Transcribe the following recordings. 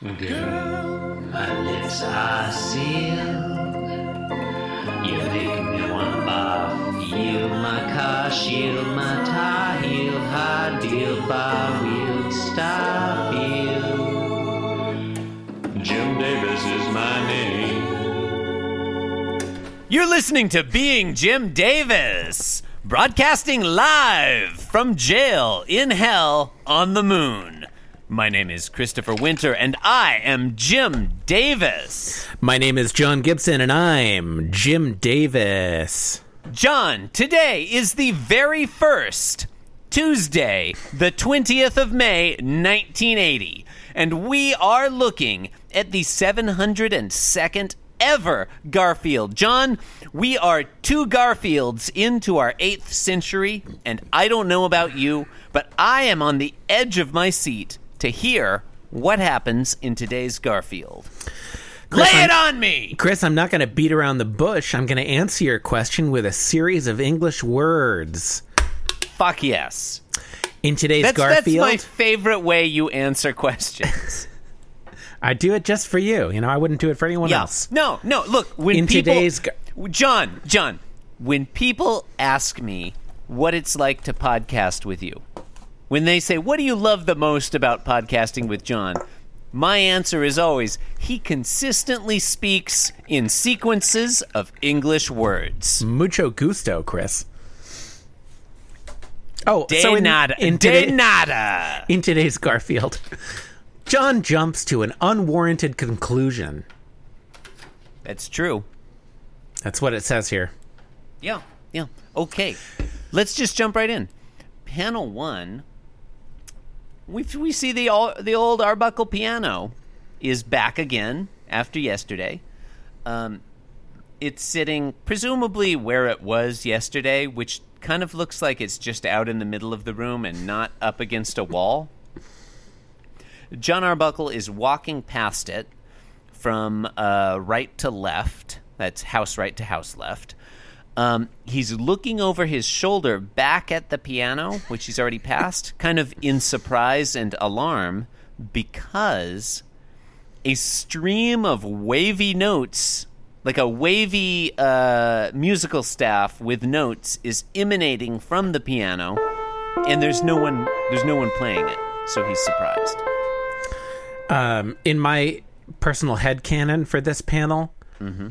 Girl, my lips are sealed. You make me wanna barf. Yield my car, shield my tie, heel, high deal, bar wheel, stop you. Jim Davis is my name. You're listening to Being Jim Davis, broadcasting live from jail in hell on the moon. My name is Christopher Winter, and I am Jim Davis. My name is John Gibson, and I'm Jim Davis. John, today is the very first Tuesday, the 20th of May, 1980, and we are looking at the 702nd ever Garfield. John, we are two Garfields into our eighth century, and I don't know about you, but I am on the edge of my seat to hear what happens in today's Garfield. Chris, Lay it I'm- on me! Chris, I'm not going to beat around the bush. I'm going to answer your question with a series of English words. Fuck yes. In today's That's, Garfield, that's my favorite way you answer questions. I do it just for you. You know, I wouldn't do it for anyone Yeah. else. No, no. Look, when In people, today's gar- John, John, when people ask me what it's like to podcast with you, when they say, "What do you love the most about podcasting with John?" My answer is always, he consistently speaks in sequences of English words. Mucho gusto, Chris. Oh, De so in, nada. in, de today- nada. in today's Garfield, John jumps to an unwarranted conclusion. That's true. That's what it says here. Yeah, yeah. Okay, let's just jump right in. Panel one. We we see the the old Arbuckle piano is back again after yesterday. Um, it's sitting presumably where it was yesterday, which kind of looks like it's just out in the middle of the room and not up against a wall. John Arbuckle is walking past it from uh, right to left. That's house right to house left. Um, he's looking over his shoulder back at the piano, which he's already passed, kind of in surprise and alarm because a stream of wavy notes, like a wavy uh, musical staff with notes, is emanating from the piano, and there's no one. There's no one playing it, so he's surprised. Um, in my personal head headcanon for this panel, Mm-hmm.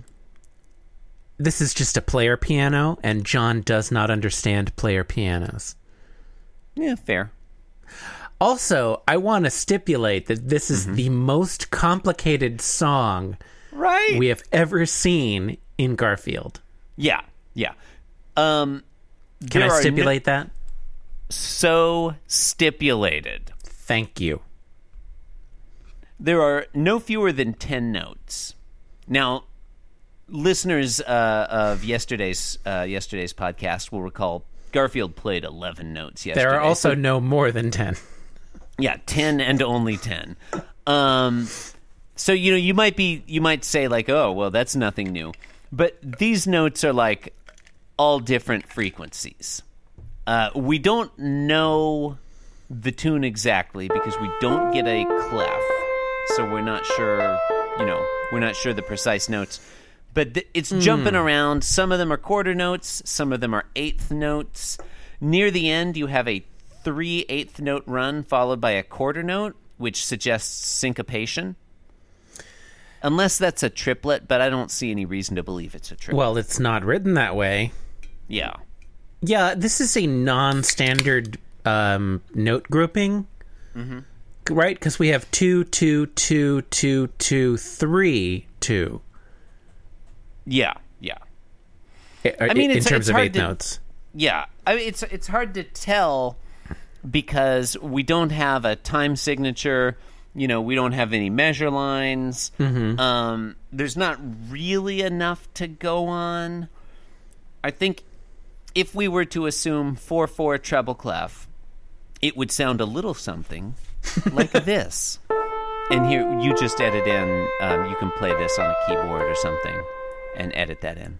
This is just a player piano, and John does not understand player pianos. Yeah, fair. Also, I want to stipulate that this Mm-hmm. is the most complicated song Right. we have ever seen in Garfield. yeah, yeah. Um, Can I stipulate that? so stipulated. Thank you. There are no fewer than 10 notes. Now, listeners uh, of yesterday's uh, yesterday's podcast will recall Garfield played 11 notes yesterday. There are also So- no more than 10. yeah, 10 and only 10. Um so you know, you might be you might say like, "Oh, well, that's nothing new." But these notes are like all different frequencies. Uh, we don't know the tune exactly because we don't get a clef, so we're not sure. You know, we're not sure the precise notes. But th- it's jumping around. Some of them are quarter notes. Some of them are eighth notes. Near the end, you have a three eighth note run followed by a quarter note, which suggests syncopation. Unless that's a triplet, but I don't see any reason to believe it's a triplet. Well, it's not written that way. yeah. Yeah, this is a non-standard um, note grouping, Mm-hmm. right? Because we have two, two, two, two, two, three, two. Yeah, yeah. I mean, in terms of hard eighth to- notes. Yeah, I mean, it's it's hard to tell because we don't have a time signature. You know, we don't have any measure lines. Um, there's not really enough to go on. I think if we were to assume four four treble clef, it would sound a little something like this. And here, you just edit in. Um, you can play this on a keyboard or something, and edit that in.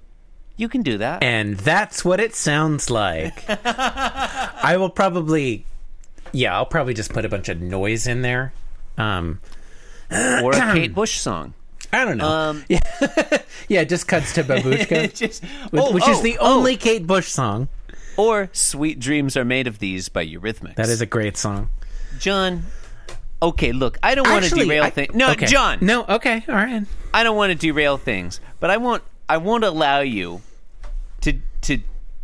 You can do that. And that's what it sounds like. I will probably, yeah, I'll probably just put a bunch of noise in there. Um, or a Kate Bush song. I don't know. Um, yeah, yeah. It just cuts to Babooshka, Just- which, oh, which is oh, the oh. only Kate Bush song. Or "Sweet Dreams Are Made of These" by Eurythmics. That is a great song. John. Okay, look, I don't want to derail things. No, okay. John. No, okay, all right. I don't want to derail things, but I won't. I won't allow you to to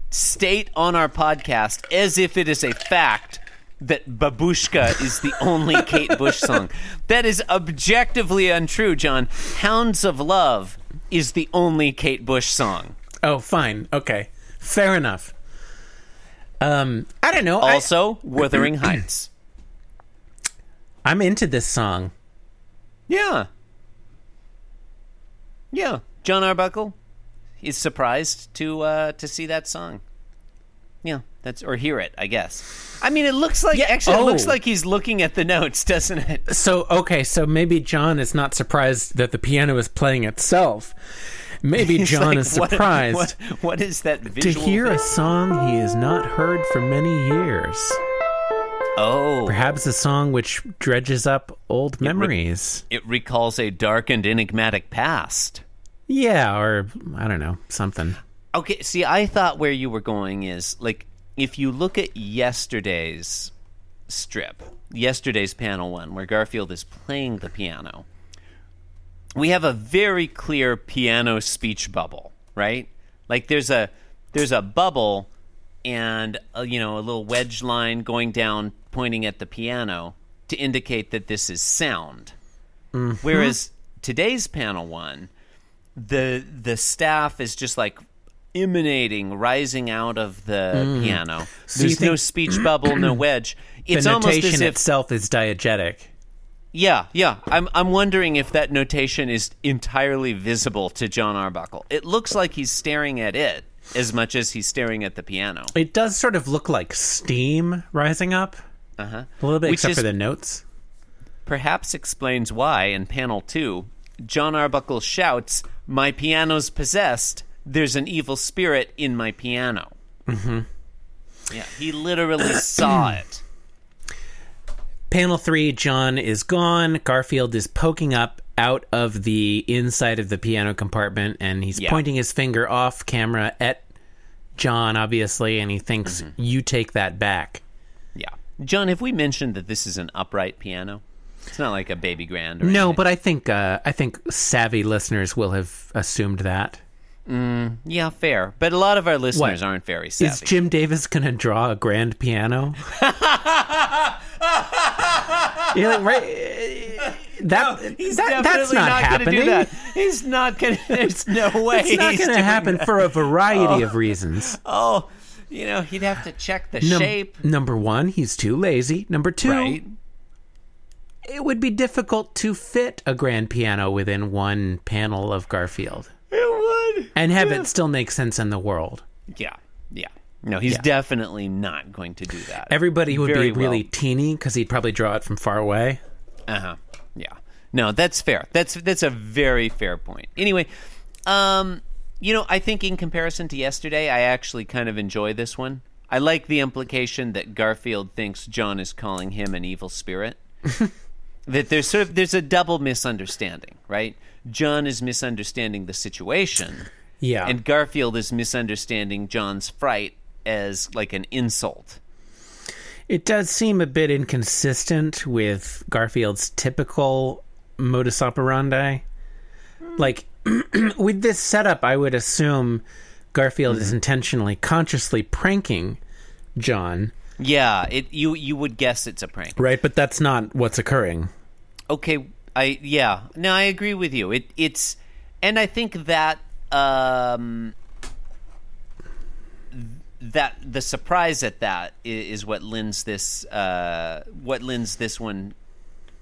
state on our podcast as if it is a fact that Babooshka is the only Kate Bush song. That is objectively untrue, John. Hounds of Love is the only Kate Bush song. Oh, fine. Okay, fair enough. Um, I don't know. I, Also, Wuthering Heights. I'm into this song. Yeah. Yeah. John Arbuckle is surprised to uh, to see that song. Yeah, that's or hear it, I guess. I mean, it looks like Yeah, actually it looks oh. like he's looking at the notes, doesn't it? So okay, so maybe John is not surprised that the piano is playing itself. Maybe John like, is surprised What, what is that to hear a song he has not heard for many years. Oh, Perhaps a song which dredges up old memories. it recalls a dark and enigmatic past. yeah, or I don't know, something. Okay, see, I thought where you were going is like if you look at yesterday's strip, yesterday's panel one, where Garfield is playing the piano, we have a very clear piano speech bubble, right? Like there's a there's a bubble and a, you know a little wedge line going down pointing at the piano to indicate that this is sound. Mm-hmm. Whereas today's panel one, the the staff is just like emanating, rising out of the mm. piano. you There's no speech bubble, no wedge. It's the almost notation as if itself is diegetic. yeah, yeah. I'm I'm wondering if that notation is entirely visible to John Arbuckle. It looks like he's staring at it as much as he's staring at the piano. It does sort of look like steam rising up Uh-huh. a little bit, Which except is for the notes. perhaps explains why in panel 2 John Arbuckle shouts, "My piano's possessed. There's an evil spirit in my piano." Mm-hmm. Yeah, he literally saw it. Panel three, John is gone. Garfield is poking up out of the inside of the piano compartment and he's Yeah. pointing his finger off camera at John, obviously, and he thinks, Mm-hmm. You take that back. Yeah, John, have we mentioned that this is an upright piano? It's not like a baby grand. Or No, anything. but I think uh, I think savvy listeners will have assumed that. yeah, fair. But a lot of our listeners What? aren't very savvy. Is Jim Davis going to draw a grand piano? You're like, right? That, He's that- that's not, not, happening. going to do that. He's not going to. There's no way. It's not going to happen that. for a variety of reasons. Oh, you know, he'd have to check the Num- shape. Number one, he's too lazy. Number two, Right. it would be difficult to fit a grand piano within one panel of Garfield It would. and have it still make sense in the world. Yeah. Yeah. No, he's Yeah. definitely not going to do that. Everybody would Very be really well. teeny because he'd probably draw it from far away. Uh huh. Yeah. No, that's fair. That's that's a very fair point. Anyway, um, you know, I think in comparison to yesterday, I actually kind of enjoy this one. I like the implication that Garfield thinks John is calling him an evil spirit. that there's sort of there's a double misunderstanding, right? John is misunderstanding the situation, Yeah. and Garfield is misunderstanding John's fright as like an insult. It does seem a bit inconsistent with Garfield's typical modus operandi. Like, with this setup, I would assume Garfield is intentionally, consciously pranking John, Yeah, it you you would guess it's a prank. right? But that's not what's occurring. Okay, I yeah. No, I agree with you. It it's and I think that um that the surprise at that is, is, what lends this uh what lends this one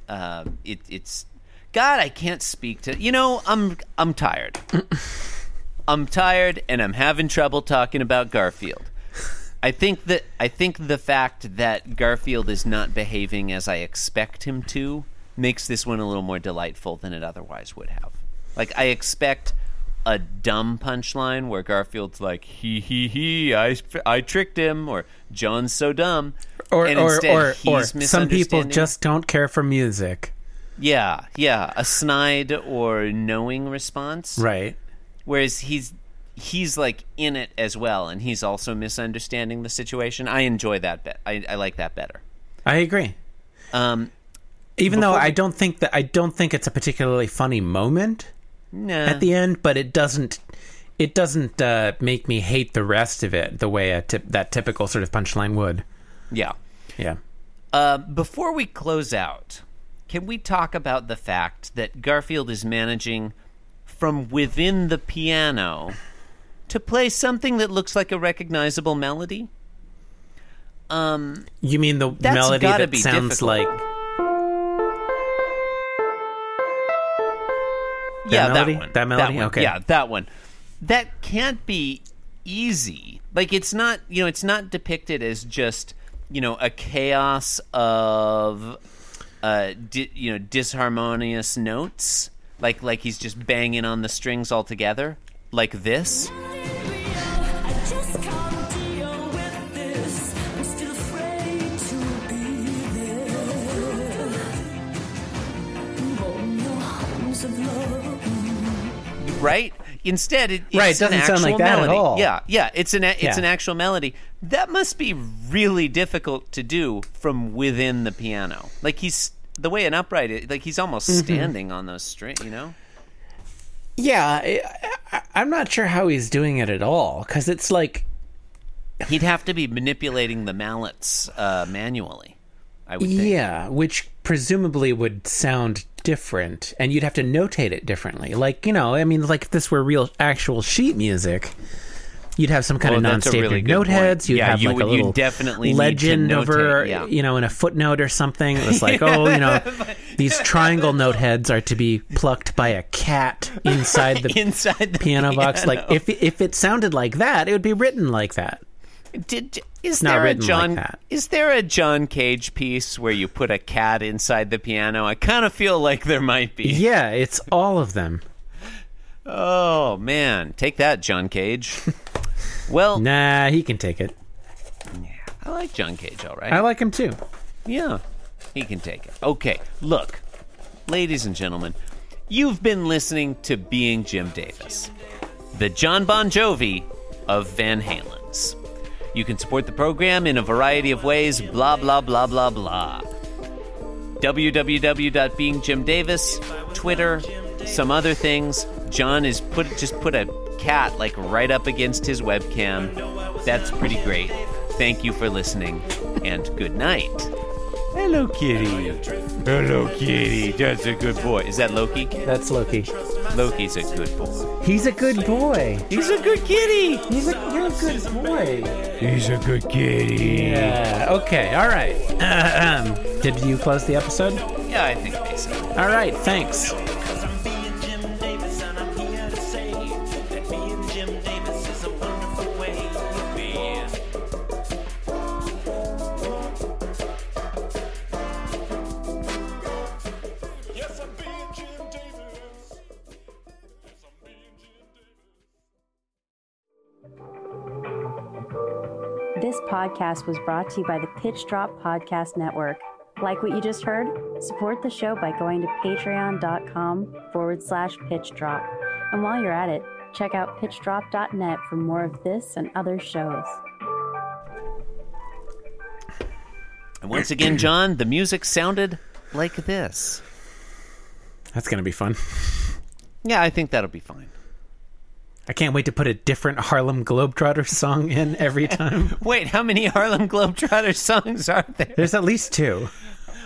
uh it it's God, I can't speak to you know, I'm I'm tired. I'm tired and I'm having trouble talking about Garfield. I think that I think the fact that Garfield is not behaving as I expect him to makes this one a little more delightful than it otherwise would have. Like I expect a dumb punchline where Garfield's like he he he I I tricked him or John's so dumb Or, and or, instead or, he's or some people just don't care for music. Yeah, yeah, a snide or knowing response. Right. Whereas he's he's like in it as well, and he's also misunderstanding the situation. I enjoy that. Be- I, I like that better. I agree. Um, Even though Before I we- don't think that I don't think it's a particularly funny moment nah. at the end, but it doesn't it doesn't uh, make me hate the rest of it the way a tip, that typical sort of punchline would. yeah. Yeah. Uh, before we close out, can we talk about the fact that Garfield is managing from within the piano to play something that looks like a recognizable melody? Um, You mean the melody that sounds difficult. like yeah, melody? that one. That melody? one. Okay. Yeah, that one. That can't be easy. Like it's not, you know, it's not depicted as just, you know, a chaos of uh di- you know, disharmonious notes. Like like he's just banging on the strings all together like this. Right? Instead, it, it's Right, it doesn't an sound like actual that at melody. all. Yeah, yeah, it's an it's Yeah. an actual melody. That must be really difficult to do from within the piano. Like he's the way an upright, is, like he's almost Mm-hmm. standing on those strings. You know? Yeah, I, I, I'm not sure how he's doing it at all because it's like He'd have to be manipulating the mallets uh, manually. I would think. yeah, which presumably would sound different, and you'd have to notate it differently. Like you know, I mean, like if this were real actual sheet music. You'd have some kind of non-standard really note heads. You'd Yeah, have you like would- a little definitely legend over, yeah. you know, in a footnote or something. It was like, oh, you know, these triangle note heads are to be plucked by a cat inside the Inside the piano box. Like if if it sounded like that, it would be written like that. Did is there a like John that. is there a John Cage piece where you put a cat inside the piano? I kind of feel like there might be. Yeah, it's all of them. Oh man, take that, John Cage. well, Nah, he can take it. Yeah, I like John Cage, all right. I like him too. yeah, he can take it. Okay, look, ladies and gentlemen, you've been listening to Being Jim Davis, the John Bon Jovi of Van Halen's. You can support the program in a variety of ways. Blah blah blah blah blah. www.beingjimdavis, Twitter, some other things. John is put just put a cat like right up against his webcam. That's pretty great. Thank you for listening and good night. Hello, kitty. Hello, kitty. That's a good boy. Is that Loki? That's Loki. Loki's a good boy. He's a good boy. He's a good kitty. He's a you're a good boy. He's a good kitty. Yeah. Okay. All right. Um, did you close the episode? Yeah, I think basically. All right. Thanks. Podcast was brought to you by the Pitch Drop Podcast Network. Like what you just heard? Support the show by going to patreon.com forward slash pitch drop. And while you're at it, check out pitchdrop.net for more of this and other shows. And once again, John, the music sounded like this. That's gonna be fun. Yeah, I think that'll be fine. I can't wait to put a different Harlem Globetrotters song in every time. Wait, how many Harlem Globetrotters songs are there? There's at least two.